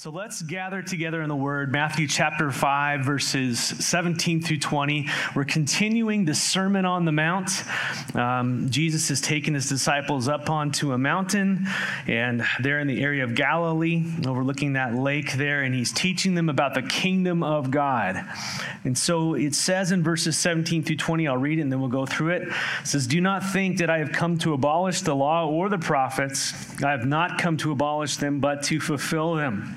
So let's gather together in the Word, Matthew chapter 5, verses 17 through 20. We're continuing the Sermon on the Mount. Um, Jesus has taken his disciples up onto a mountain, and they're in the area of Galilee, overlooking that lake there, and he's teaching them about the kingdom of God. And so it says in verses 17 through 20, I'll read it and then we'll go through it. It says, Do not think that I have come to abolish the law or the prophets. I have not come to abolish them, but to fulfill them.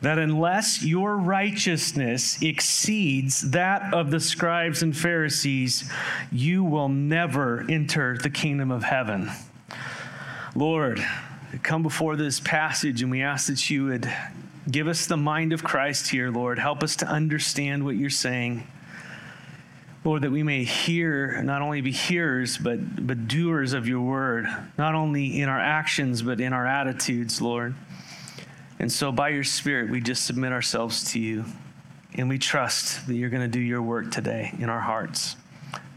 that unless your righteousness exceeds that of the scribes and Pharisees, you will never enter the kingdom of heaven. Lord, come before this passage and we ask that you would give us the mind of Christ here, Lord. Help us to understand what you're saying. Lord, that we may hear, not only be hearers, but, but doers of your word, not only in our actions, but in our attitudes, Lord. And so, by your Spirit, we just submit ourselves to you. And we trust that you're going to do your work today in our hearts.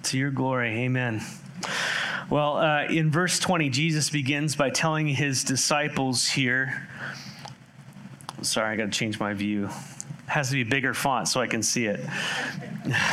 To your glory, amen. Well, uh, in verse 20, Jesus begins by telling his disciples here. Sorry, I got to change my view. It has to be bigger font so I can see it.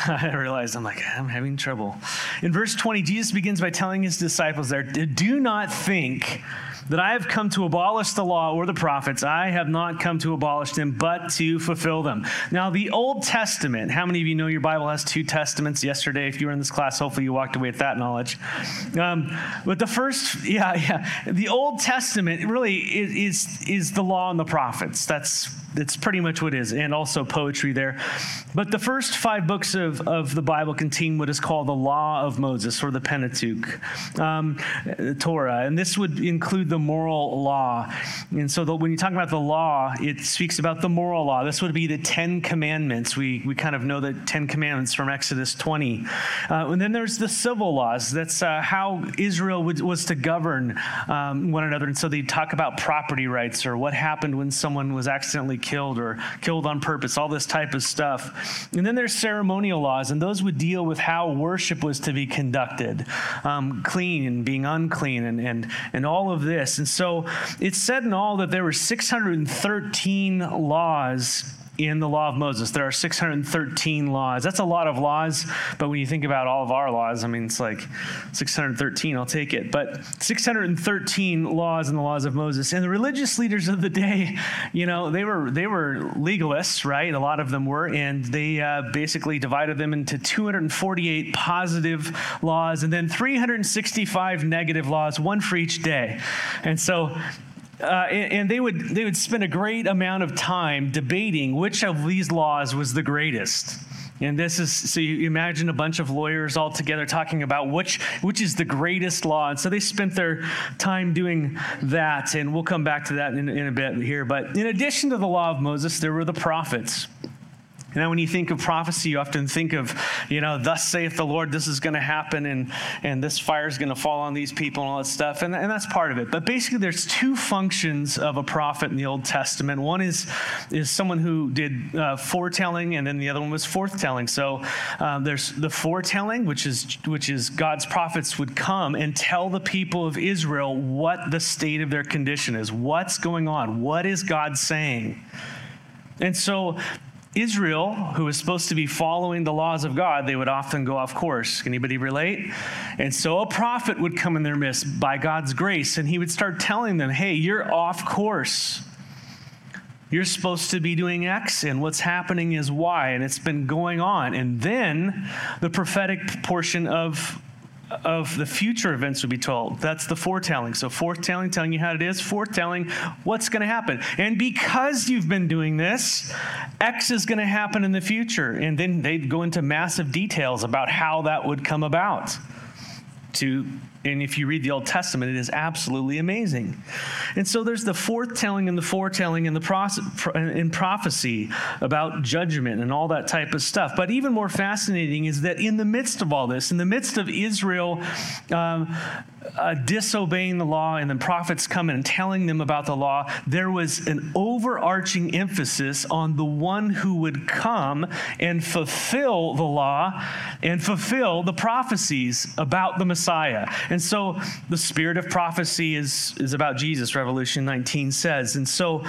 I realized I'm like, I'm having trouble. In verse 20, Jesus begins by telling his disciples there, do not think that I have come to abolish the law or the prophets. I have not come to abolish them, but to fulfill them. Now, the Old Testament, how many of you know your Bible has two testaments? Yesterday, if you were in this class, hopefully you walked away with that knowledge. Um, but the first, yeah, yeah, the Old Testament really is, is, is the law and the prophets. That's that's pretty much what it is, and also poetry there. But the first five books of, of the Bible contain what is called the Law of Moses or the Pentateuch, um, Torah, and this would include the moral law. And so the, when you talk about the law, it speaks about the moral law. This would be the Ten Commandments. We, we kind of know the Ten Commandments from Exodus 20. Uh, and then there's the civil laws. That's uh, how Israel would, was to govern um, one another. And so they talk about property rights or what happened when someone was accidentally killed or killed on purpose, all this type of stuff. And then there's ceremonial laws, and those would deal with how worship was to be conducted, um, clean and being unclean, and, and, and all of this. And so it's said in all that there were 613 laws in the law of Moses. There are 613 laws. That's a lot of laws, but when you think about all of our laws, I mean, it's like 613, I'll take it. But 613 laws in the laws of Moses. And the religious leaders of the day, you know, they were, they were legalists, right? A lot of them were, and they uh, basically divided them into 248 positive laws and then 365 negative laws, one for each day. And so uh, and, and, they would they would spend a great amount of time debating which of these laws was the greatest. And this is so you imagine a bunch of lawyers all together talking about which which is the greatest law. And so they spent their time doing that, and we'll come back to that in, in a bit here. But in addition to the law of Moses, there were the prophets. And now, when you think of prophecy, you often think of, you know, thus saith the Lord, this is going to happen, and, and this fire is going to fall on these people and all that stuff. And, and that's part of it. But basically, there's two functions of a prophet in the Old Testament. One is, is someone who did uh, foretelling, and then the other one was forthtelling. So um, there's the forthtelling, which is, which is God's prophets would come and tell the people of Israel what the state of their condition is, what's going on, what is God saying. And so Israel, who was supposed to be following the laws of God, they would often go off course. Can anybody relate? And so a prophet would come in their midst by God's grace, and he would start telling them, hey, you're off course. You're supposed to be doing X, and what's happening is Y, and it's been going on. And then the prophetic portion of of the future events would be told. That's the forthtelling. So, foretelling, telling you how it is, foretelling what's going to happen. And because you've been doing this, X is going to happen in the future. And then they'd go into massive details about how that would come about to And if you read the Old Testament, it is absolutely amazing. And so there's the foretelling and the foretelling and the process, in prophecy about judgment and all that type of stuff. But even more fascinating is that in the midst of all this, in the midst of Israel um, uh, disobeying the law and the prophets coming and telling them about the law, there was an overarching emphasis on the one who would come and fulfill the law and fulfill the prophecies about the Messiah. And so the spirit of prophecy is, is about Jesus, Revelation 19 says. And so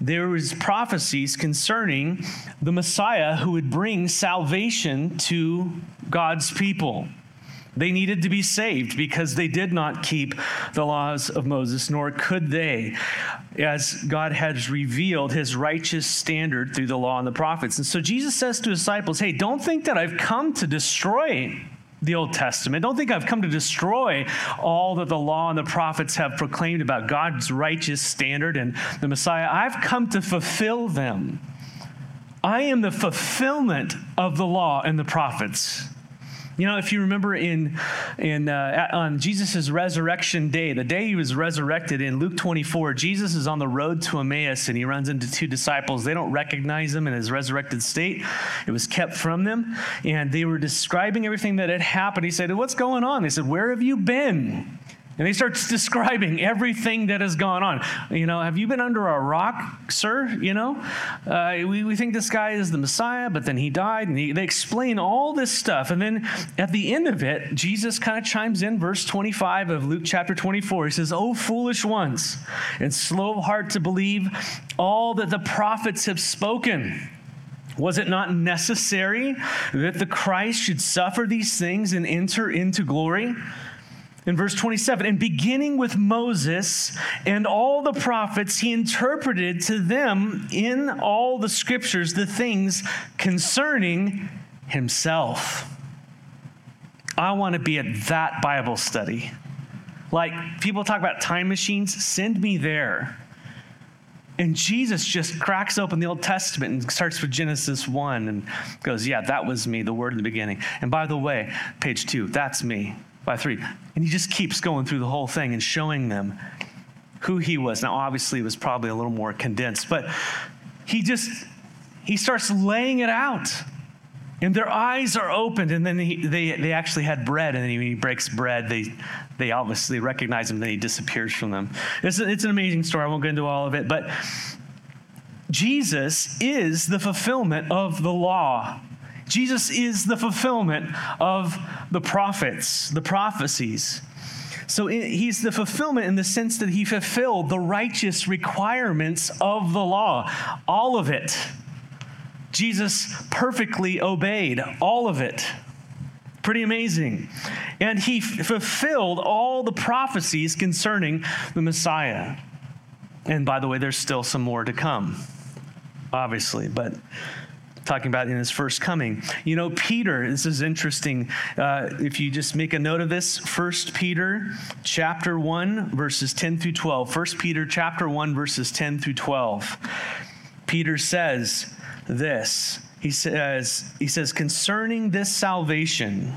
there was prophecies concerning the Messiah who would bring salvation to God's people. They needed to be saved because they did not keep the laws of Moses, nor could they, as God has revealed his righteous standard through the law and the prophets. And so Jesus says to his disciples, Hey, don't think that I've come to destroy the Old Testament. Don't think I've come to destroy all that the law and the prophets have proclaimed about God's righteous standard and the Messiah. I've come to fulfill them. I am the fulfillment of the law and the prophets. You know, if you remember in, in, uh, on Jesus' resurrection day, the day he was resurrected in Luke 24, Jesus is on the road to Emmaus and he runs into two disciples. They don't recognize him in his resurrected state. It was kept from them. And they were describing everything that had happened. He said, What's going on? They said, Where have you been? And he starts describing everything that has gone on. You know, have you been under a rock, sir? You know, uh, we, we think this guy is the Messiah, but then he died. And he, they explain all this stuff. And then at the end of it, Jesus kind of chimes in, verse 25 of Luke chapter 24. He says, Oh, foolish ones, and slow of heart to believe all that the prophets have spoken. Was it not necessary that the Christ should suffer these things and enter into glory? In verse 27 and beginning with Moses and all the prophets, he interpreted to them in all the scriptures the things concerning himself. I want to be at that Bible study. Like people talk about time machines, send me there. And Jesus just cracks open the Old Testament and starts with Genesis 1 and goes, Yeah, that was me, the word in the beginning. And by the way, page two, that's me by three. And he just keeps going through the whole thing and showing them who he was. Now, obviously, it was probably a little more condensed, but he just he starts laying it out. And their eyes are opened, and then he, they, they actually had bread, and then he breaks bread. They, they obviously recognize him, then he disappears from them. It's, it's an amazing story. I won't get into all of it, but Jesus is the fulfillment of the law. Jesus is the fulfillment of the prophets, the prophecies. So he's the fulfillment in the sense that he fulfilled the righteous requirements of the law, all of it. Jesus perfectly obeyed all of it. Pretty amazing. And he f- fulfilled all the prophecies concerning the Messiah. And by the way, there's still some more to come, obviously, but talking about in his first coming. You know, Peter, this is interesting. Uh, if you just make a note of this, First Peter chapter 1, verses 10 through 12. 1 Peter chapter 1, verses 10 through 12. Peter says this. He says, he says, concerning this salvation,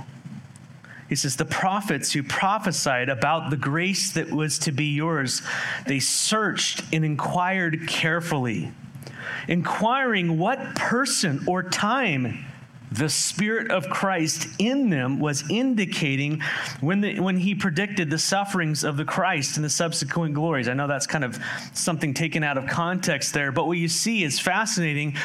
he says, the prophets who prophesied about the grace that was to be yours, they searched and inquired carefully inquiring what person or time the Spirit of Christ in them was indicating when, the, when he predicted the sufferings of the Christ and the subsequent glories. I know that's kind of something taken out of context there, but what you see is fascinating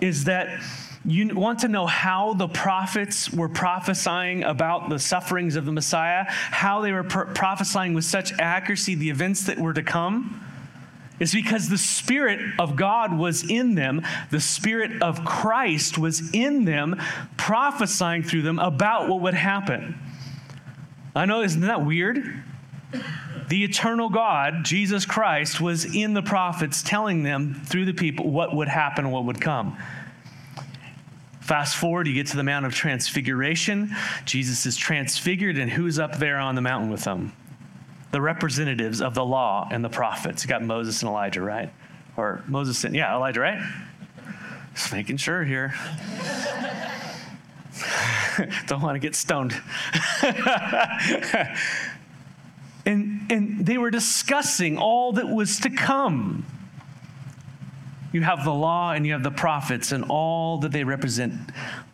is that you want to know how the prophets were prophesying about the sufferings of the Messiah, how they were prophesying with such accuracy the events that were to come? Is because the Spirit of God was in them. The Spirit of Christ was in them, prophesying through them about what would happen. I know, isn't that weird? The eternal God, Jesus Christ, was in the prophets telling them through the people what would happen, what would come. Fast forward, you get to the Mount of Transfiguration. Jesus is transfigured, and who's up there on the mountain with them? The representatives of the law and the prophets. You got Moses and Elijah, right? Or Moses and, yeah, Elijah, right? Just making sure here. Don't want to get stoned. And, and they were discussing all that was to come. You have the law and you have the prophets and all that they represent,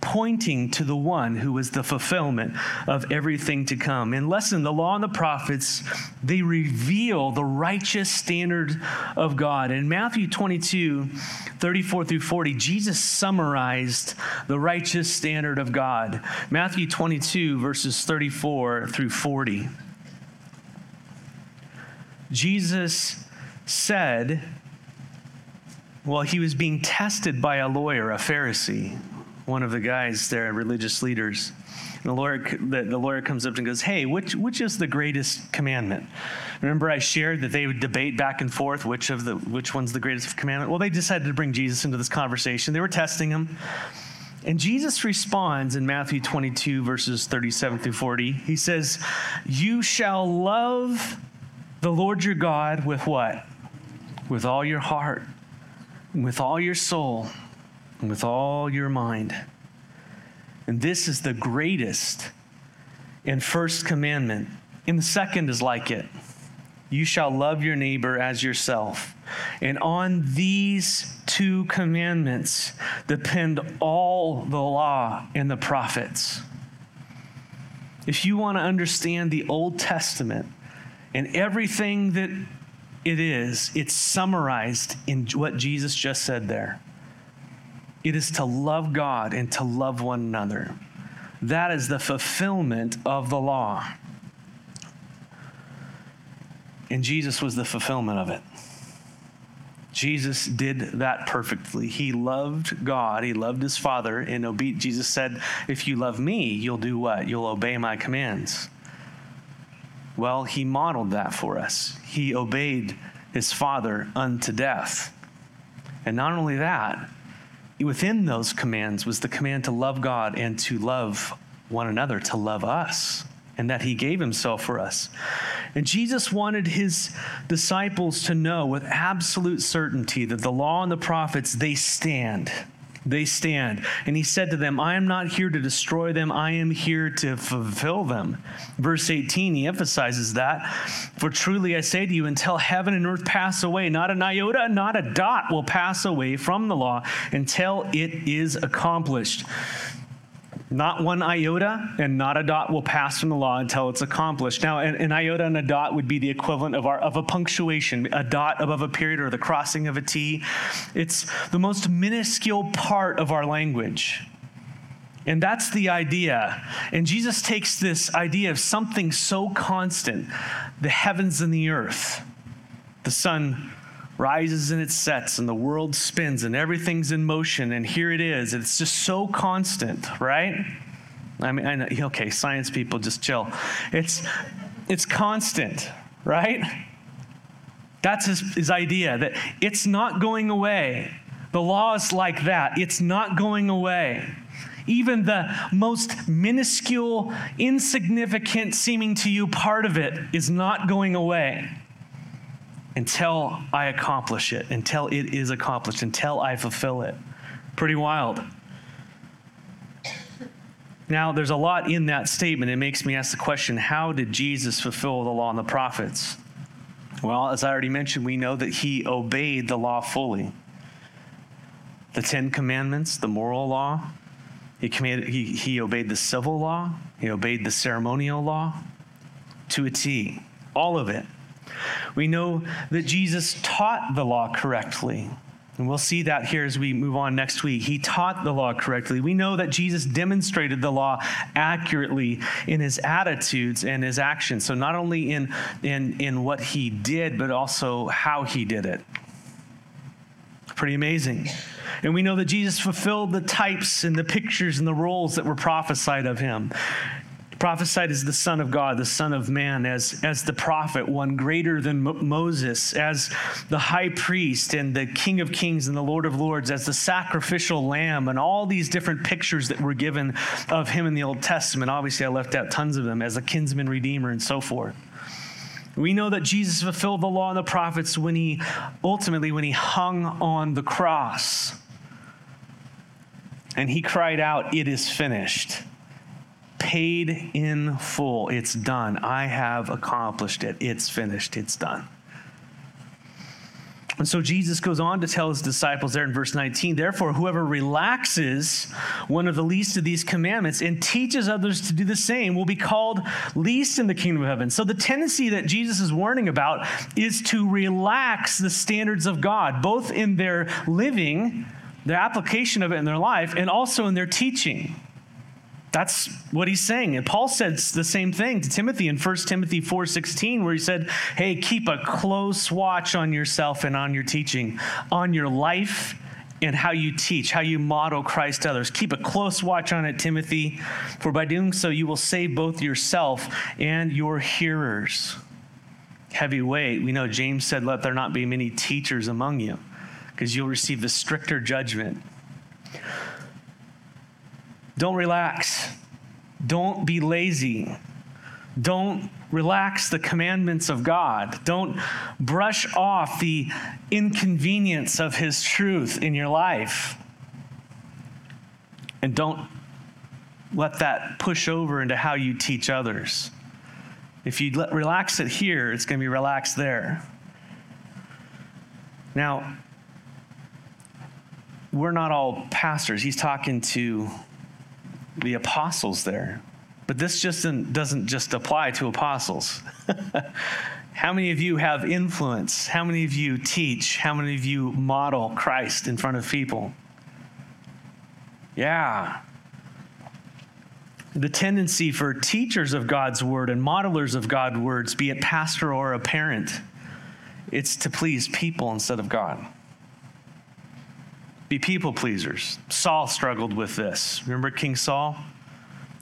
pointing to the one who is the fulfillment of everything to come. In lesson, the law and the prophets, they reveal the righteous standard of God. In Matthew 22, 34 through 40, Jesus summarized the righteous standard of God. Matthew 22, verses 34 through 40. Jesus said, well, he was being tested by a lawyer, a Pharisee, one of the guys there, religious leaders. And the lawyer, the, the lawyer comes up and goes, Hey, which, which is the greatest commandment? Remember, I shared that they would debate back and forth which, of the, which one's the greatest commandment? Well, they decided to bring Jesus into this conversation. They were testing him. And Jesus responds in Matthew 22, verses 37 through 40. He says, You shall love the Lord your God with what? With all your heart with all your soul and with all your mind. And this is the greatest and first commandment. And the second is like it you shall love your neighbor as yourself. And on these two commandments depend all the law and the prophets. If you want to understand the Old Testament and everything that it is, it's summarized in what Jesus just said there. It is to love God and to love one another. That is the fulfillment of the law. And Jesus was the fulfillment of it. Jesus did that perfectly. He loved God, he loved his Father, and obe- Jesus said, If you love me, you'll do what? You'll obey my commands. Well, he modeled that for us. He obeyed his father unto death. And not only that, within those commands was the command to love God and to love one another, to love us, and that he gave himself for us. And Jesus wanted his disciples to know with absolute certainty that the law and the prophets, they stand they stand. And he said to them, I am not here to destroy them, I am here to fulfill them. Verse 18, he emphasizes that. For truly I say to you, until heaven and earth pass away, not an iota, not a dot will pass away from the law until it is accomplished. Not one iota and not a dot will pass from the law until it's accomplished. Now, an, an, iota and a dot would be the equivalent of, our, of a punctuation, a dot above a period or the crossing of a T. It's the most minuscule part of our language. And that's the idea. And Jesus takes this idea of something so constant, the heavens and the earth, the sun rises and it sets and the world spins and everything's in motion and here it is. It's just so constant, right? I mean, I know, okay, science people just chill. It's, it's constant, right? That's his, his idea that it's not going away. The law is like that. It's not going away. Even the most minuscule, insignificant seeming to you part of it is not going away until I accomplish it, until it is accomplished, until I fulfill it. Pretty wild. Now, there's a lot in that statement. It makes me ask the question how did Jesus fulfill the law and the prophets? Well, as I already mentioned, we know that he obeyed the law fully. The Ten Commandments, the moral law, he, he, he obeyed the civil law, he obeyed the ceremonial law to a T, all of it. We know that Jesus taught the law correctly. And we'll see that here as we move on next week. He taught the law correctly. We know that Jesus demonstrated the law accurately in his attitudes and his actions. So, not only in, in, in what he did, but also how he did it. Pretty amazing. And we know that Jesus fulfilled the types and the pictures and the roles that were prophesied of him prophesied as the Son of God, the Son of Man, as, as the prophet, one greater than Mo- Moses, as the high priest and the King of Kings and the Lord of Lords, as the sacrificial lamb, and all these different pictures that were given of him in the Old Testament. Obviously, I left out tons of them as a kinsman redeemer and so forth. We know that Jesus fulfilled the law and the prophets when he ultimately when he hung on the cross. And he cried out, "It is finished." Paid in full. It's done. I have accomplished it. It's finished. It's done. And so Jesus goes on to tell his disciples there in verse 19, therefore, whoever relaxes one of the least of these commandments and teaches others to do the same will be called least in the kingdom of heaven. So the tendency that Jesus is warning about is to relax the standards of God, both in their living, their application of it in their life, and also in their teaching. That's what he's saying. And Paul says the same thing to Timothy in 1 Timothy 4:16 where he said, "Hey, keep a close watch on yourself and on your teaching, on your life and how you teach, how you model Christ to others. Keep a close watch on it, Timothy, for by doing so you will save both yourself and your hearers." Heavy weight. We know James said, "Let there not be many teachers among you, because you'll receive the stricter judgment." Don't relax. Don't be lazy. Don't relax the commandments of God. Don't brush off the inconvenience of His truth in your life. And don't let that push over into how you teach others. If you let, relax it here, it's going to be relaxed there. Now, we're not all pastors. He's talking to the apostles there. But this just doesn't just apply to apostles. How many of you have influence? How many of you teach? How many of you model Christ in front of people? Yeah. The tendency for teachers of God's word and modelers of God's words, be it pastor or a parent, it's to please people instead of God be people pleasers. Saul struggled with this. Remember King Saul?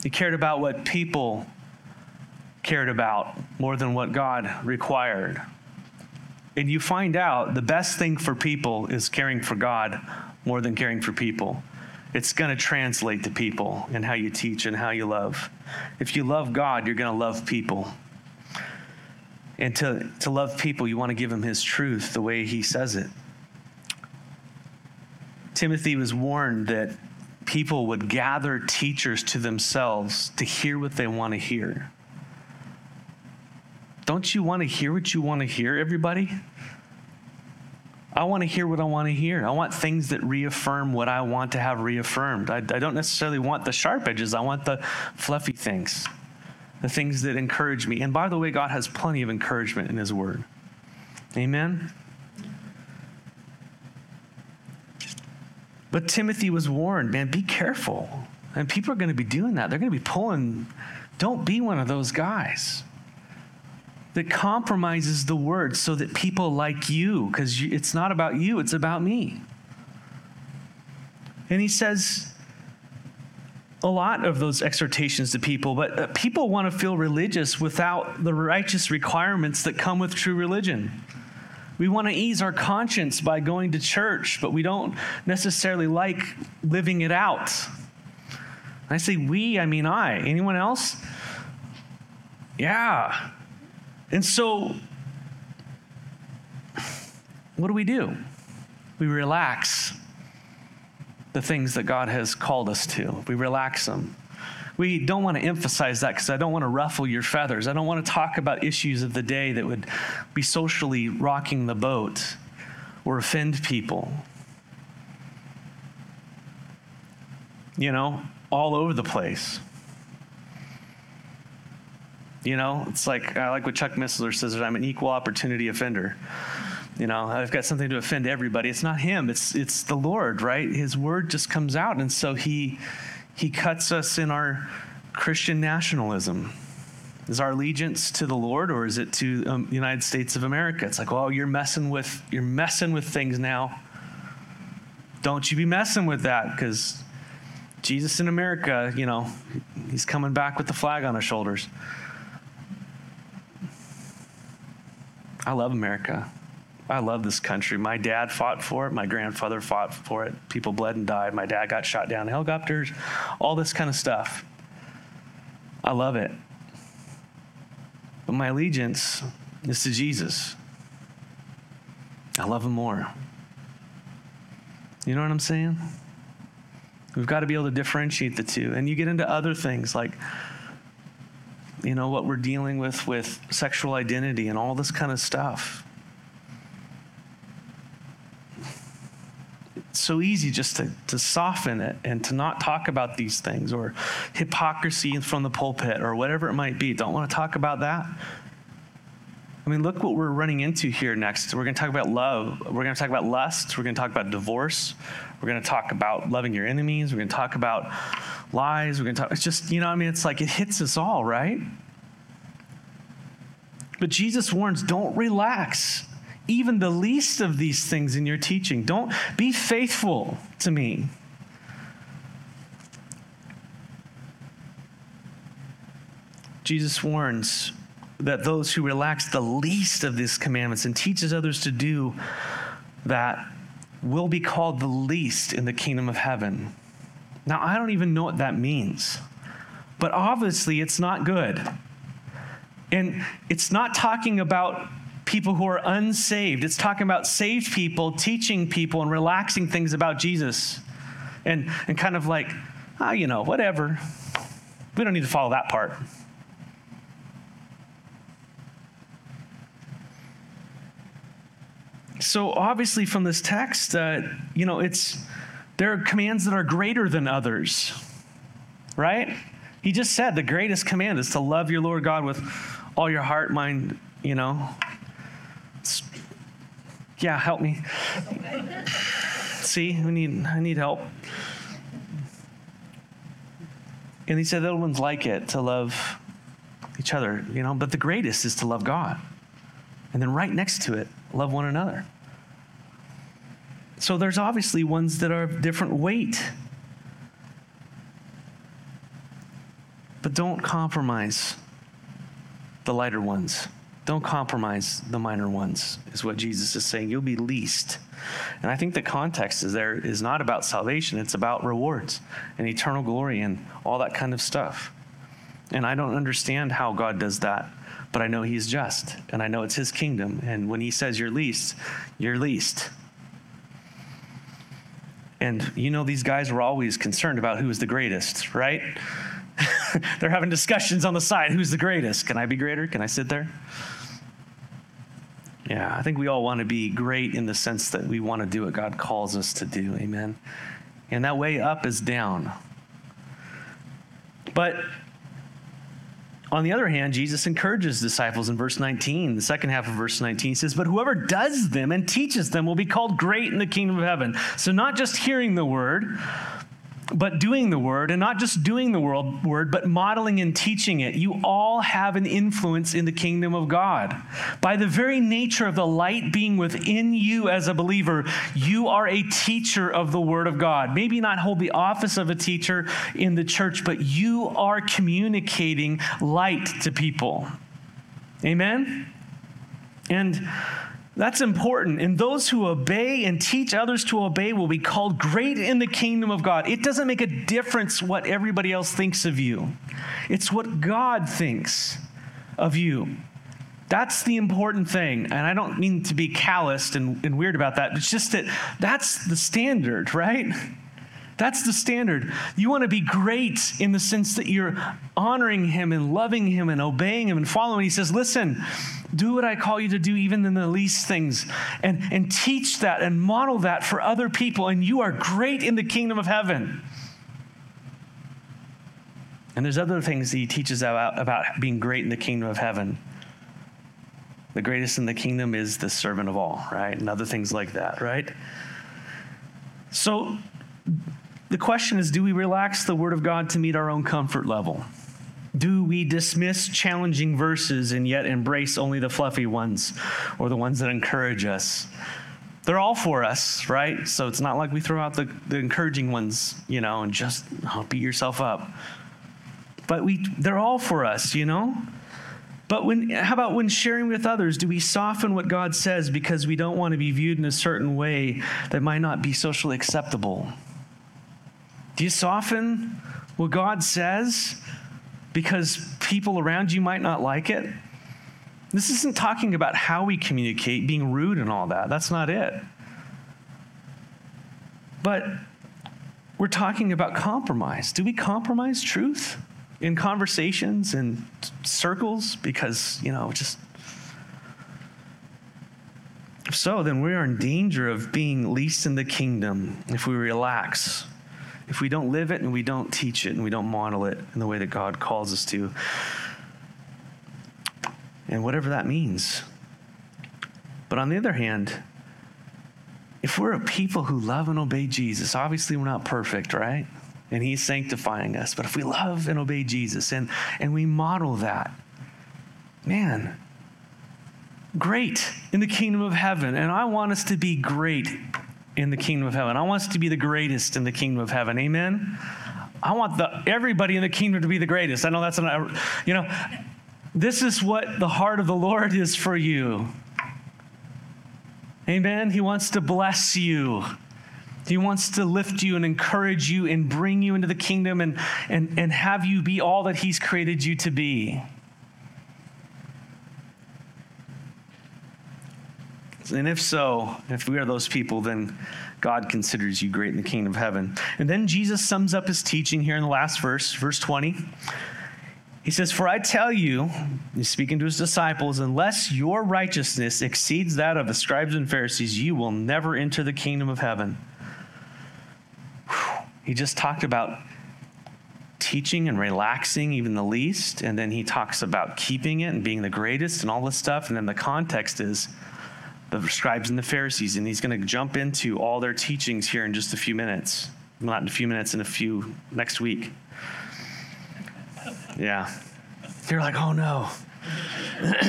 He cared about what people cared about more than what God required. And you find out the best thing for people is caring for God more than caring for people. It's going to translate to people and how you teach and how you love. If you love God, you're going to love people. And to, to love people, you want to give them His truth the way He says it. Timothy was warned that people would gather teachers to themselves to hear what they want to hear. Don't you want to hear what you want to hear, everybody? I want to hear what I want to hear. I want things that reaffirm what I want to have reaffirmed. I, I, don't necessarily want the sharp edges, I want the fluffy things, the things that encourage me. And by the way, God has plenty of encouragement in His Word. Amen? But Timothy was warned, man, be careful. And people are going to be doing that. They're going to be pulling. Don't be one of those guys that compromises the word so that people like you, because it's not about you, it's about me. And he says a lot of those exhortations to people, but uh, people want to feel religious without the righteous requirements that come with true religion. We want to ease our conscience by going to church, but we don't necessarily like living it out. I say we, I mean I. Anyone else? Yeah. And so, what do we do? We relax the things that God has called us to, we relax them we don't want to emphasize that because I don't want to ruffle your feathers. I don't want to talk about issues of the day that would be socially rocking the boat or offend people. You know, all over the place. You know, it's like I like what Chuck Missler says I'm an equal opportunity offender. You know, I've got something to offend everybody. It's not him, it's it's the Lord, right? His word just comes out and so he he cuts us in our Christian nationalism. Is our allegiance to the Lord or is it to um, the United States of America? It's like, well, you're messing with you're messing with things now. Don't you be messing with that because Jesus in America, you know, he's coming back with the flag on his shoulders. I love America. I love this country. My dad fought for it. My grandfather fought for it. People bled and died. My dad got shot down in helicopters, all this kind of stuff. I love it. But my allegiance is to Jesus. I love him more. You know what I'm saying? We've got to be able to differentiate the two. And you get into other things like, you know, what we're dealing with with sexual identity and all this kind of stuff. So easy just to, to soften it and to not talk about these things or hypocrisy from the pulpit or whatever it might be. Don't want to talk about that. I mean, look what we're running into here next. We're going to talk about love. We're going to talk about lust. We're going to talk about divorce. We're going to talk about loving your enemies. We're going to talk about lies. We're going to talk. It's just, you know, I mean, it's like it hits us all, right? But Jesus warns don't relax even the least of these things in your teaching. Don't be faithful to me. Jesus warns that those who relax the least of these commandments and teaches others to do that will be called the least in the kingdom of heaven. Now, I don't even know what that means, but obviously it's not good. And it's not talking about people who are unsaved, it's talking about saved people teaching people and relaxing things about Jesus and, and kind of like, ah, oh, you know, whatever. We don't need to follow that part. So obviously, from this text, uh, you know, it's there are commands that are greater than others, right? He just said the greatest command is to love your Lord God with all your heart, mind, you know. Yeah, help me. See, we need I need help. And he said ones like it to love each other, you know, but the greatest is to love God. And then right next to it, love one another. So there's obviously ones that are of different weight. But don't compromise the lighter ones. Don't compromise the minor ones, is what Jesus is saying. You'll be least. And I think the context is there is not about salvation, it's about rewards and eternal glory and all that kind of stuff. And I don't understand how God does that but I know He's just, and I know it's His kingdom. And when He says you're least, you're least. And you know, these guys were always concerned about who was the greatest, right? They're having discussions on the side who's the greatest? Can I be greater? Can I sit there? Yeah, I think we all want to be great in the sense that we want to do what God calls us to do. Amen. And that way up is down. But on the other hand, Jesus encourages disciples in verse 19, the second half of verse 19 says, But whoever does them and teaches them will be called great in the kingdom of heaven. So, not just hearing the word, but doing the word, and not just doing the world word, but modeling and teaching it. You all have an influence in the kingdom of God. By the very nature of the light being within you as a believer, you are a teacher of the word of God. Maybe not hold the office of a teacher in the church, but you are communicating light to people. Amen? And that's important. And those who obey and teach others to obey will be called great in the kingdom of God. It doesn't make a difference what everybody else thinks of you, it's what God thinks of you. That's the important thing. And I don't mean to be calloused and, and weird about that. It's just that that's the standard, right? That's the standard. You want to be great in the sense that you're honoring him and loving him and obeying him and following. He says, Listen, do what I call you to do, even in the least things, and, and teach that and model that for other people, and you are great in the kingdom of heaven. And there's other things he teaches about, about being great in the kingdom of heaven. The greatest in the kingdom is the servant of all, right? And other things like that, right? So the question is do we relax the word of God to meet our own comfort level? Do we dismiss challenging verses and yet embrace only the fluffy ones or the ones that encourage us? They're all for us, right? So it's not like we throw out the, the encouraging ones, you know, and just oh, beat yourself up. But we, they're all for us, you know? But when, how about when sharing with others, do we soften what God says because we don't want to be viewed in a certain way that might not be socially acceptable? Do you soften what God says because people around you might not like it. This isn't talking about how we communicate, being rude and all that. That's not it. But we're talking about compromise. Do we compromise truth in conversations and circles? Because, you know, just. If so, then we are in danger of being least in the kingdom if we relax, if we don't live it and we don't teach it and we don't model it in the way that God calls us to. And whatever that means. But on the other hand, if we're a people who love and obey Jesus, obviously we're not perfect, right? And He's sanctifying us. But if we love and obey Jesus and, and we model that, man, great in the kingdom of heaven. And I want us to be great in the kingdom of heaven. I want us to be the greatest in the kingdom of heaven. Amen. I want the everybody in the kingdom to be the greatest. I know that's an, you know, this is what the heart of the Lord is for you. Amen. He wants to bless you. He wants to lift you and encourage you and bring you into the kingdom and, and, and have you be all that He's created you to be. And if so, if we are those people, then God considers you great in the kingdom of heaven. And then Jesus sums up his teaching here in the last verse, verse 20. He says, For I tell you, he's speaking to his disciples, unless your righteousness exceeds that of the scribes and Pharisees, you will never enter the kingdom of heaven. Whew. He just talked about teaching and relaxing even the least, and then he talks about keeping it and being the greatest and all this stuff. And then the context is the scribes and the Pharisees, and he's going to jump into all their teachings here in just a few minutes. Not in a few minutes, in a few next week. Yeah. You're like, oh no.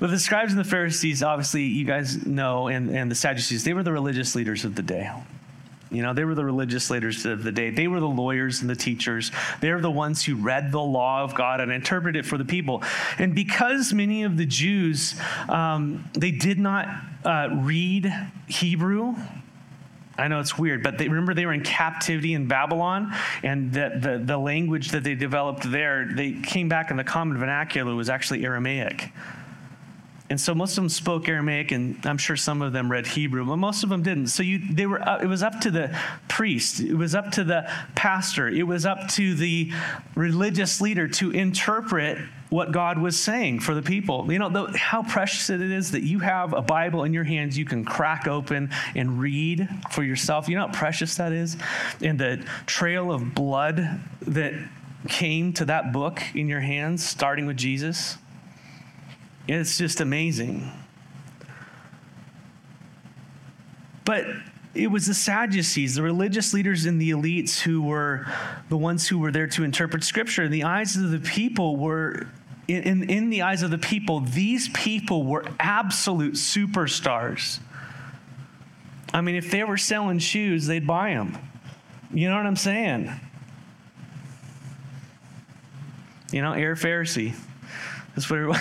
but the scribes and the Pharisees, obviously, you guys know, and, and the Sadducees, they were the religious leaders of the day. You know, they were the religious leaders of the day. They were the lawyers and the teachers. They were the ones who read the law of God and interpreted it for the people. And because many of the Jews, um, they did not uh, read Hebrew, I know it's weird, but they, remember they were in captivity in Babylon, and the, the, the language that they developed there, they came back and the common vernacular was actually Aramaic. And so most of them spoke Aramaic, and I'm sure some of them read Hebrew, but most of them didn't. So you, they were, uh, it was up to the priest, it was up to the pastor, it was up to the religious leader to interpret what God was saying for the people. You know, the, how precious it is that you have a Bible in your hands you can crack open and read for yourself. You know how precious that is? And the trail of blood that came to that book in your hands, starting with Jesus. It's just amazing. But it was the Sadducees, the religious leaders and the elites who were the ones who were there to interpret scripture. In the eyes of the people were in, in the eyes of the people, these people were absolute superstars. I mean, if they were selling shoes, they'd buy them. You know what I'm saying? You know, Air Pharisee. That's what it was.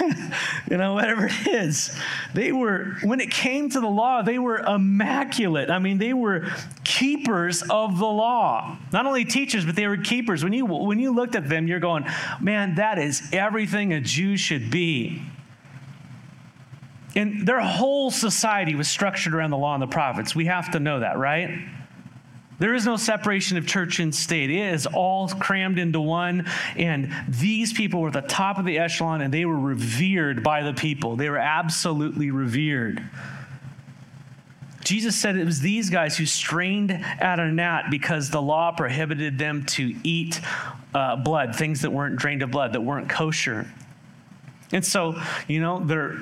you know, whatever it is. They were, when it came to the law, they were immaculate. I mean, they were keepers of the law. Not only teachers, but they were keepers. When you when you looked at them, you're going, man, that is everything a Jew should be. And their whole society was structured around the law and the prophets. We have to know that, right? There is no separation of church and state. It is all crammed into one. And these people were at the top of the echelon and they were revered by the people. They were absolutely revered. Jesus said it was these guys who strained at a gnat because the law prohibited them to eat uh, blood, things that weren't drained of blood, that weren't kosher. And so, you know, they're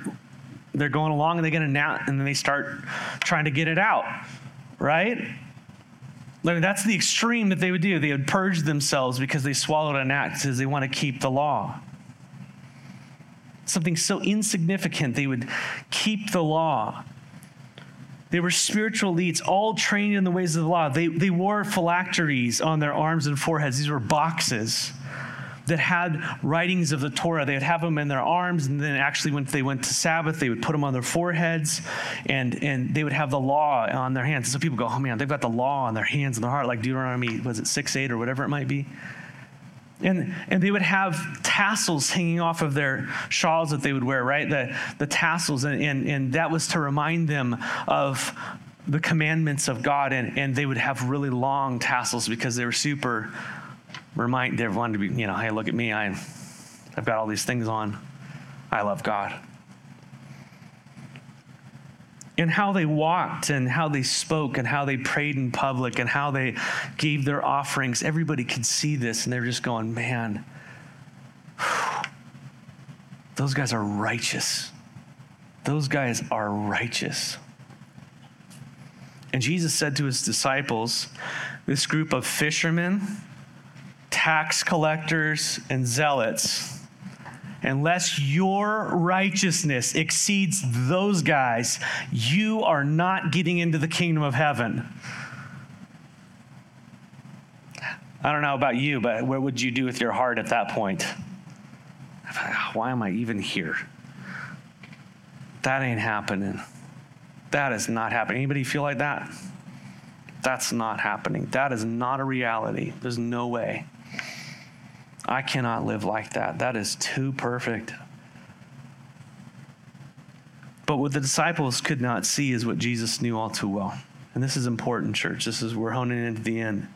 they're going along and they get a gnat and then they start trying to get it out, right? That's the extreme that they would do. They would purge themselves because they swallowed an act because they want to keep the law. Something so insignificant, they would keep the law. They were spiritual elites, all trained in the ways of the law. They, they wore phylacteries on their arms and foreheads. These were boxes that had writings of the Torah. They would have them in their arms, and then actually, when they went to Sabbath, they would put them on their foreheads, and, and they would have the law on their hands. And so people go, oh man, they've got the law on their hands and their heart, like Deuteronomy, was it 6 8 or whatever it might be? And, and they would have tassels hanging off of their shawls that they would wear, right? The, the tassels, and, and, and that was to remind them of the commandments of God, and, and they would have really long tassels because they were super remind everyone to be, you know, hey, look at me. I, I've got all these things on. I love God. And how they walked and how they spoke and how they prayed in public and how they gave their offerings. Everybody could see this and they're just going, man, those guys are righteous. Those guys are righteous. And Jesus said to his disciples, this group of fishermen, tax collectors, and zealots, unless your righteousness exceeds those guys, you are not getting into the kingdom of heaven. I don't know about you, but what would you do with your heart at that point? Why am I even here? That ain't happening. That is not happening. Anybody feel like that? That's not happening. That is not a reality. There's no way. I cannot live like that. That is too perfect. But what the disciples could not see is what Jesus knew all too well. And this is important, church. This is we're honing into the end.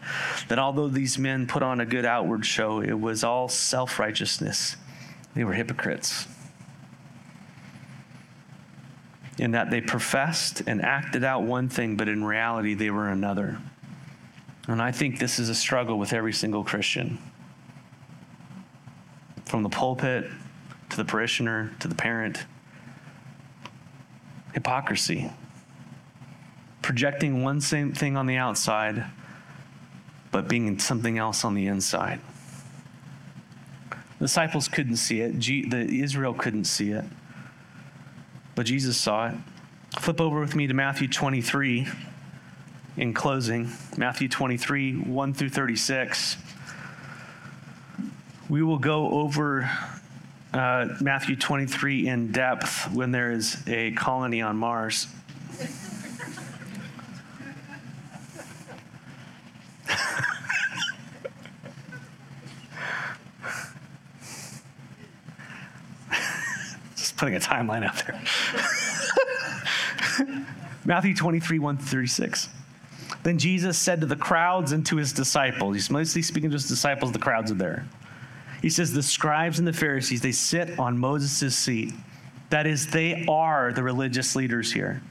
That although these men put on a good outward show, it was all self righteousness. They were hypocrites. In that they professed and acted out one thing, but in reality they were another. And I think this is a struggle with every single Christian from the pulpit to the parishioner to the parent. Hypocrisy. Projecting one same thing on the outside, but being something else on the inside. The disciples couldn't see it. G- the Israel couldn't see it. But Jesus saw it. Flip over with me to Matthew 23 in closing. Matthew 23, 1 through 36. We will go over uh, Matthew 23 in depth when there is a colony on Mars. Just putting a timeline out there. Matthew 23, 1 36. Then Jesus said to the crowds and to his disciples, he's mostly speaking to his disciples, the crowds are there. He says, The scribes and the Pharisees, they sit on Moses' seat. That is, they are the religious leaders here.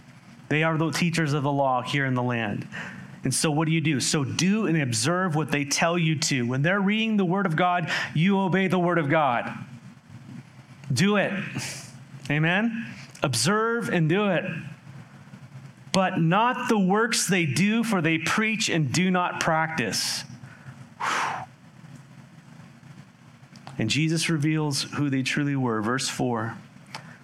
They are the teachers of the law here in the land. And so, what do you do? So, do and observe what they tell you to. When they're reading the Word of God, you obey the Word of God. Do it. Amen? Observe and do it. But not the works they do, for they preach and do not practice. Whew. And Jesus reveals who they truly were. Verse 4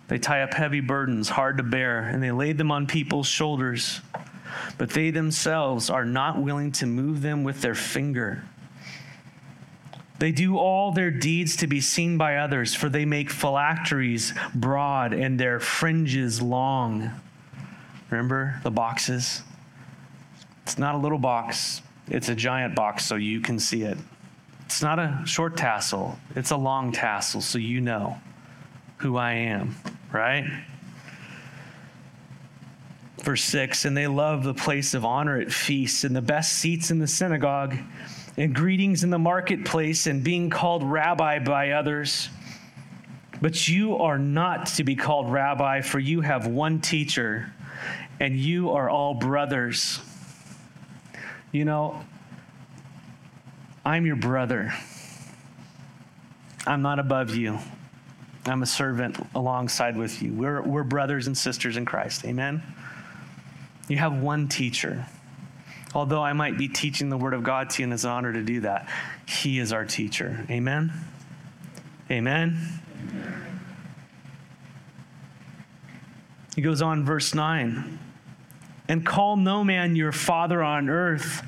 They tie up heavy burdens, hard to bear, and they lay them on people's shoulders, but they themselves are not willing to move them with their finger. They do all their deeds to be seen by others, for they make phylacteries broad and their fringes long. Remember the boxes? It's not a little box, it's a giant box so you can see it. It's not a short tassel, it's a long tassel, so you know who I am, right? Verse 6 And they love the place of honor at feasts and the best seats in the synagogue and greetings in the marketplace and being called rabbi by others. But you are not to be called rabbi, for you have one teacher, and you are all brothers. You know, I'm your brother. I'm not above you. I'm a servant alongside with you. We're, we're brothers and sisters in Christ. Amen? You have one teacher. Although I might be teaching the Word of God to you, and it's an honor to do that, He is our teacher. Amen? Amen? Amen. He goes on, verse 9 and call no man your father on earth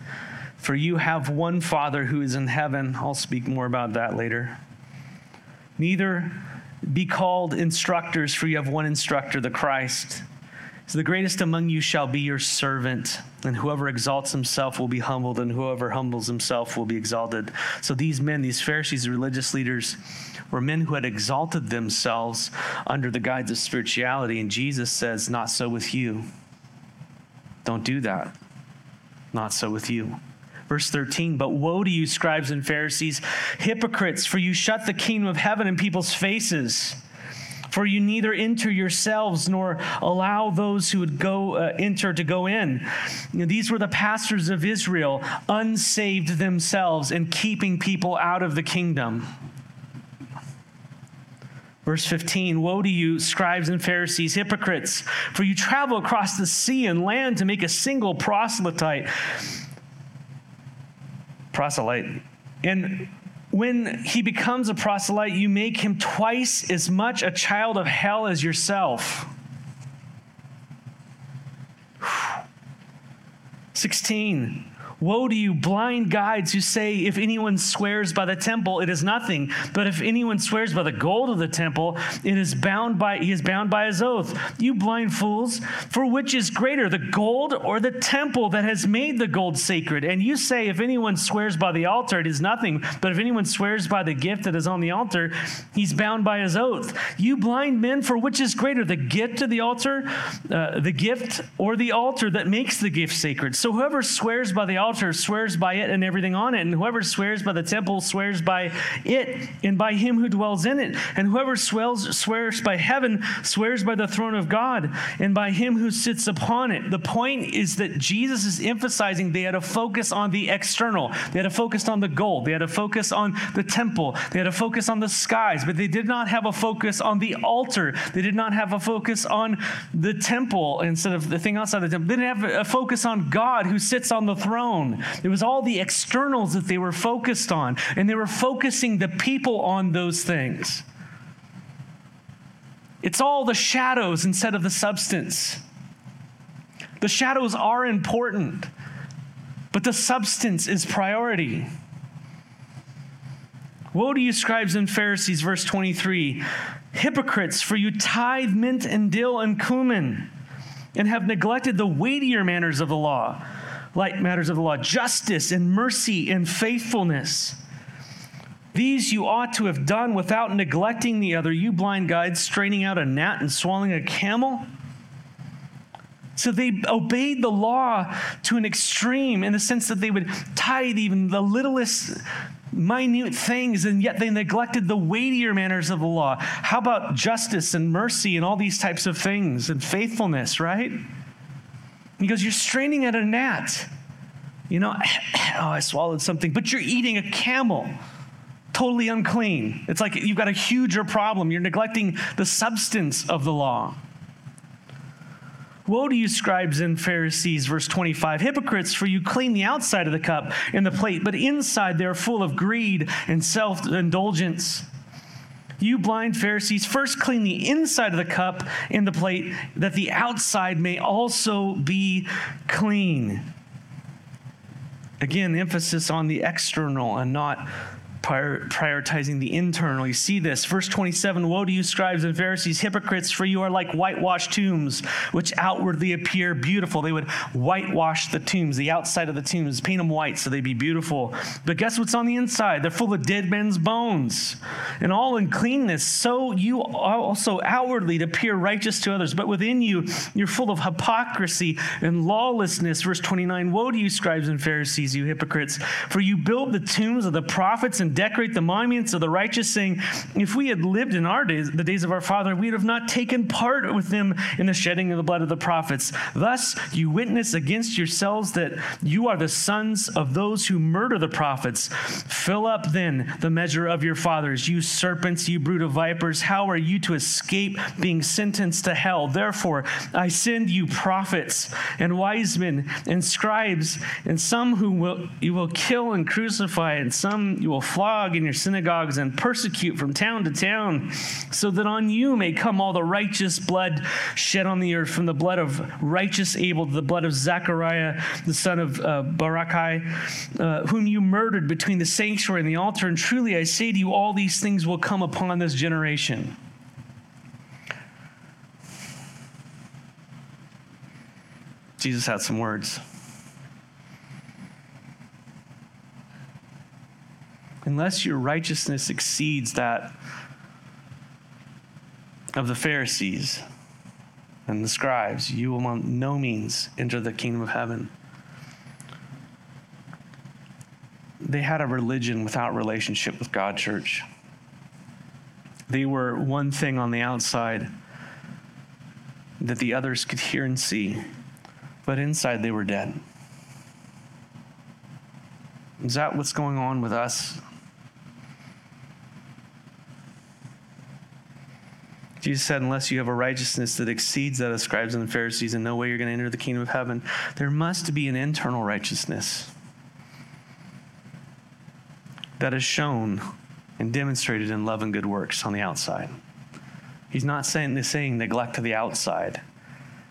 for you have one Father who is in heaven. I'll speak more about that later. Neither be called instructors, for you have one instructor, the Christ. So the greatest among you shall be your servant, and whoever exalts himself will be humbled, and whoever humbles himself will be exalted. So these men, these Pharisees, religious leaders, were men who had exalted themselves under the guise of spirituality, and Jesus says, Not so with you. Don't do that. Not so with you. Verse 13, but woe to you, scribes and Pharisees, hypocrites, for you shut the kingdom of heaven in people's faces. For you neither enter yourselves nor allow those who would go uh, enter to go in. You know, these were the pastors of Israel, unsaved themselves and keeping people out of the kingdom. Verse 15 Woe to you, scribes and Pharisees, hypocrites, for you travel across the sea and land to make a single proselyte. Proselyte. And when he becomes a proselyte, you make him twice as much a child of hell as yourself. 16. Woe to you, blind guides who say, If anyone swears by the temple, it is nothing. But if anyone swears by the gold of the temple, it is bound by he is bound by his oath. You blind fools, for which is greater, the gold or the temple that has made the gold sacred? And you say, If anyone swears by the altar, it is nothing. But if anyone swears by the gift that is on the altar, he's bound by his oath. You blind men, for which is greater, the gift of the altar, uh, the gift or the altar that makes the gift sacred? So whoever swears by the altar, altar swears by it and everything on it. And whoever swears by the temple swears by it and by him who dwells in it. And whoever swears, swears by heaven swears by the throne of God and by him who sits upon it. The point is that Jesus is emphasizing they had to focus on the external. They had to focus on the gold. They had to focus on the temple. They had to focus on the skies, but they did not have a focus on the altar. They did not have a focus on the temple instead of the thing outside the temple. They didn't have a focus on God who sits on the throne throne. It was all the externals that they were focused on, and they were focusing the people on those things. It's all the shadows instead of the substance. The shadows are important, but the substance is priority. Woe to you, scribes and Pharisees, verse 23 hypocrites, for you tithe mint and dill and cumin, and have neglected the weightier manners of the law like matters of the law justice and mercy and faithfulness. These you ought to have done without neglecting the other. You blind guides, straining out a gnat and swallowing a camel. So they obeyed the law to an extreme in the sense that they would tithe even the littlest minute things, and yet they neglected the weightier manners of the law. How about justice and mercy and all these types of things and faithfulness, right? He goes, You're straining at a gnat. You know, oh, I swallowed something, but you're eating a camel. Totally unclean. It's like you've got a huger problem. You're neglecting the substance of the law. Woe to you, scribes and Pharisees, verse 25, hypocrites, for you clean the outside of the cup and the plate, but inside they're full of greed and self indulgence. You blind Pharisees, first clean the inside of the cup and the plate, that the outside may also be clean. Again, emphasis on the external and not prioritizing the internal. You see this. Verse 27 Woe to you, scribes and Pharisees, hypocrites, for you are like whitewashed tombs, which outwardly appear beautiful. They would whitewash the tombs, the outside of the tombs, paint them white so they'd be beautiful. But guess what's on the inside? They're full of dead men's bones and all uncleanness. So you also outwardly appear righteous to others, but within you, you're full of hypocrisy and lawlessness. Verse 29 Woe to you, scribes and Pharisees, you hypocrites, for you build the tombs of the prophets and decorate the monuments of the righteous, saying, If we had lived in our days, the days of our father, we would have not taken part with them in the shedding of the blood of the prophets. Thus, you witness against yourselves that you are the sons of those who murder the prophets. Fill up then the measure of your fathers, you serpents, you brood of vipers. How are you to escape being sentenced to hell? Therefore, I send you prophets and wise men and scribes, and some who will you will kill and crucify, and some you will flog flog in your synagogues and persecute from town to town, so that on you may come all the righteous blood shed on the earth, from the blood of righteous Abel to the blood of Zechariah, the son of uh, Barachiah, uh, whom you murdered between the sanctuary and the altar. And truly I say to you, all these things will come upon this generation. Jesus had some words. Unless your righteousness exceeds that of the Pharisees, and the scribes, you will by no means enter the kingdom of heaven. They had a religion without relationship with God, church. They were one thing on the outside that the others could hear and see, but inside they were dead. Is that what's going on with us? Jesus said, unless you have a righteousness that exceeds that of scribes and the Pharisees, in no way you're going to enter the kingdom of heaven. There must be an internal righteousness that is shown and demonstrated in love and good works on the outside. He's not saying, saying neglect to the outside.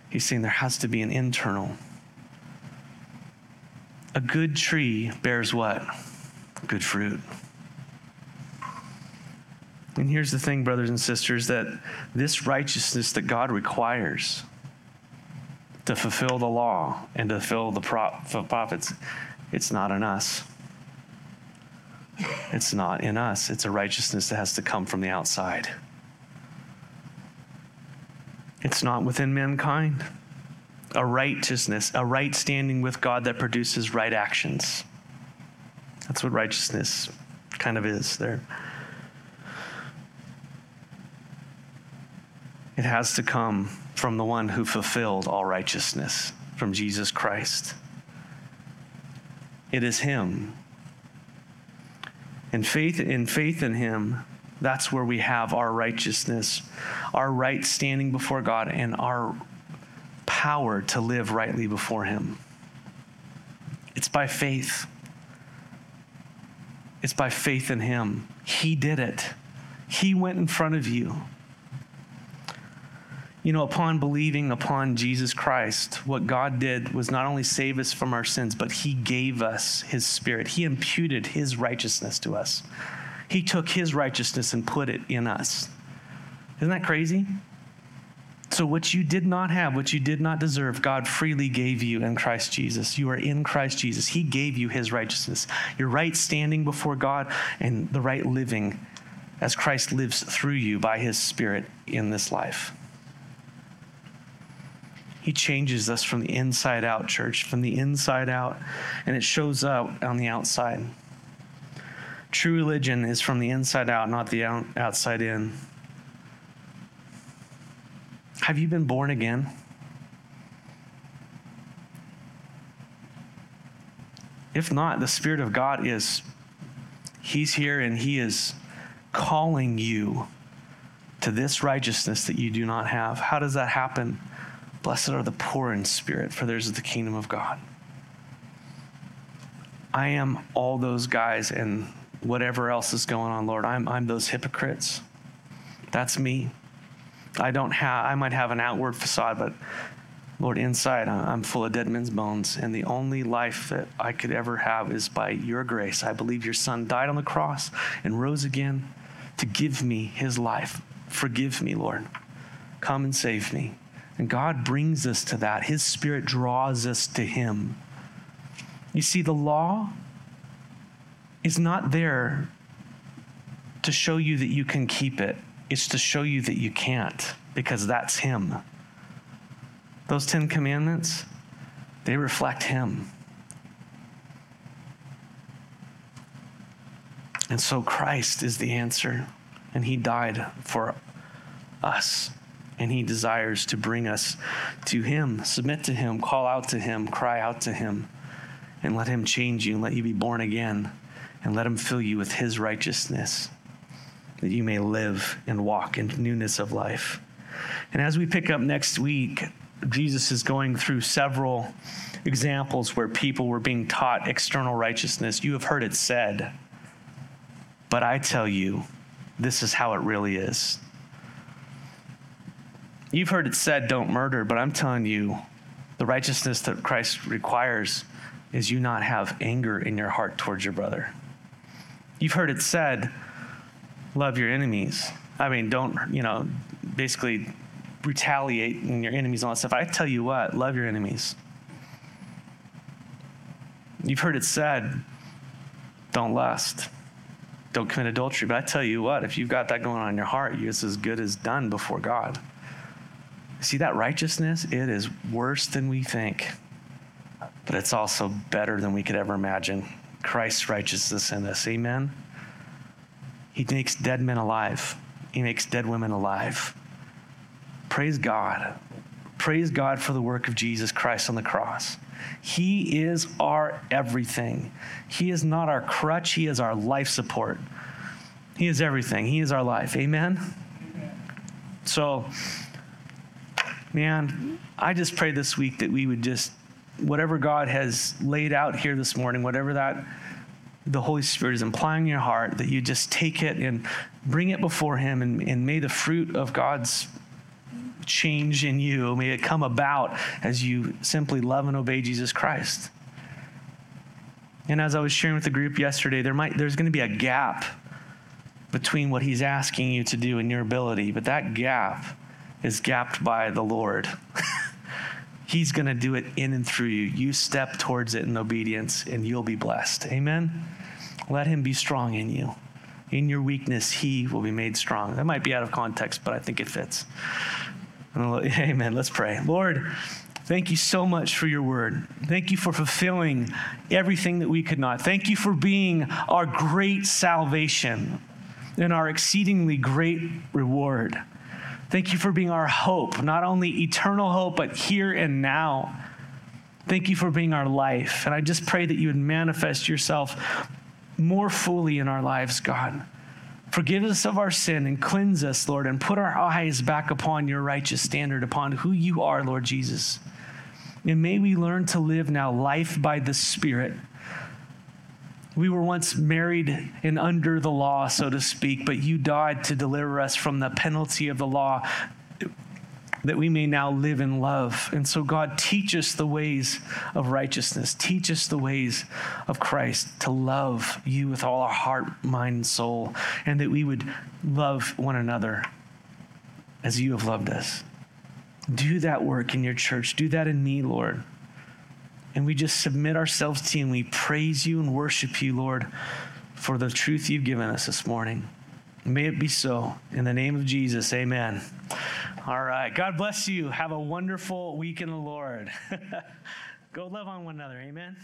He's saying there has to be an internal. A good tree bears what? Good fruit. And here's the thing, brothers and sisters, that this righteousness that God requires to fulfill the law and to fulfill the prophets, it's not in us. It's not in us. It's a righteousness that has to come from the outside. It's not within mankind. A righteousness, a right standing with God that produces right actions. That's what righteousness kind of is there. It has to come from the one who fulfilled all righteousness, from Jesus Christ. It is Him. And faith in faith in Him, that's where we have our righteousness, our right standing before God, and our power to live rightly before Him. It's by faith. It's by faith in Him. He did it. He went in front of you you know, upon believing upon Jesus Christ, what God did was not only save us from our sins, but He gave us His Spirit. He imputed His righteousness to us. He took His righteousness and put it in us. Isn't that crazy? So, what you did not have, what you did not deserve, God freely gave you in Christ Jesus. You are in Christ Jesus. He gave you His righteousness. Your right standing before God and the right living as Christ lives through you by His Spirit in this life. He changes us from the inside out, church, from the inside out, and it shows up on the outside. True religion is from the inside out, not the out, outside in. Have you been born again? If not, the Spirit of God is, He's here and He is calling you to this righteousness that you do not have. How does that happen? Blessed are the poor in spirit, for theirs is the kingdom of God. I am all those guys and whatever else is going on, Lord. I'm, I'm those hypocrites. That's me. I don't have, I might have an outward facade, but Lord, inside I'm full of dead men's bones. And the only life that I could ever have is by your grace. I believe your son died on the cross and rose again to give me his life. Forgive me, Lord. Come and save me. And God brings us to that. His Spirit draws us to Him. You see, the law is not there to show you that you can keep it, it's to show you that you can't, because that's Him. Those Ten Commandments, they reflect Him. And so Christ is the answer, and He died for us and He desires to bring us to Him. Submit to Him, call out to Him, cry out to Him, and let Him change you and let you be born again, and let Him fill you with His righteousness, that you may live and walk in newness of life. And as we pick up next week, Jesus is going through several examples where people were being taught external righteousness. You have heard it said, but I tell you, this is how it really is. You've heard it said, don't murder, but I'm telling you, the righteousness that Christ requires is you not have anger in your heart towards your brother. You've heard it said, love your enemies. I mean, don't, you know, basically retaliate in your enemies and all that stuff. I tell you what, love your enemies. You've heard it said, don't lust, don't commit adultery. But I tell you what, if you've got that going on in your heart, it's as good as done before God. See, that righteousness, it is worse than we think, but it's also better than we could ever imagine. Christ's righteousness in us. Amen. He makes dead men alive, He makes dead women alive. Praise God. Praise God for the work of Jesus Christ on the cross. He is our everything. He is not our crutch, He is our life support. He is everything. He is our life. Amen? Amen. So, man, I just pray this week that we would just, whatever God has laid out here this morning, whatever that the Holy Spirit is implying in your heart, that you just take it and bring it before Him, and, and may the fruit of God's change in you, may it come about as you simply love and obey Jesus Christ. And as I was sharing with the group yesterday, there might there's going to be a gap between what he's asking you to do and your ability, but that gap is gapped by the Lord. he's going to do it in and through you. You step towards it in obedience and you'll be blessed. Amen. Let him be strong in you. In your weakness, he will be made strong. That might be out of context, but I think it fits. Amen. Let's pray. Lord, thank you so much for your word. Thank you for fulfilling everything that we could not. Thank you for being our great salvation and our exceedingly great reward. Thank you for being our hope, not only eternal hope, but here and now. Thank you for being our life. And I just pray that you would manifest yourself more fully in our lives, God. Forgive us of our sin and cleanse us, Lord, and put our eyes back upon your righteous standard, upon who you are, Lord Jesus. And may we learn to live now life by the Spirit. We were once married and under the law, so to speak, but you died to deliver us from the penalty of the law that we may now live in love. And so, God, teach us the ways of righteousness. Teach us the ways of Christ to love you with all our heart, mind, and soul, and that we would love one another as you have loved us. Do that work in your church. Do that in me, Lord. And we just submit ourselves to you and we praise you and worship you, Lord, for the truth you've given us this morning. May it be so. In the name of Jesus, amen. All right. God bless you. Have a wonderful week in the Lord. Go love on one another. Amen.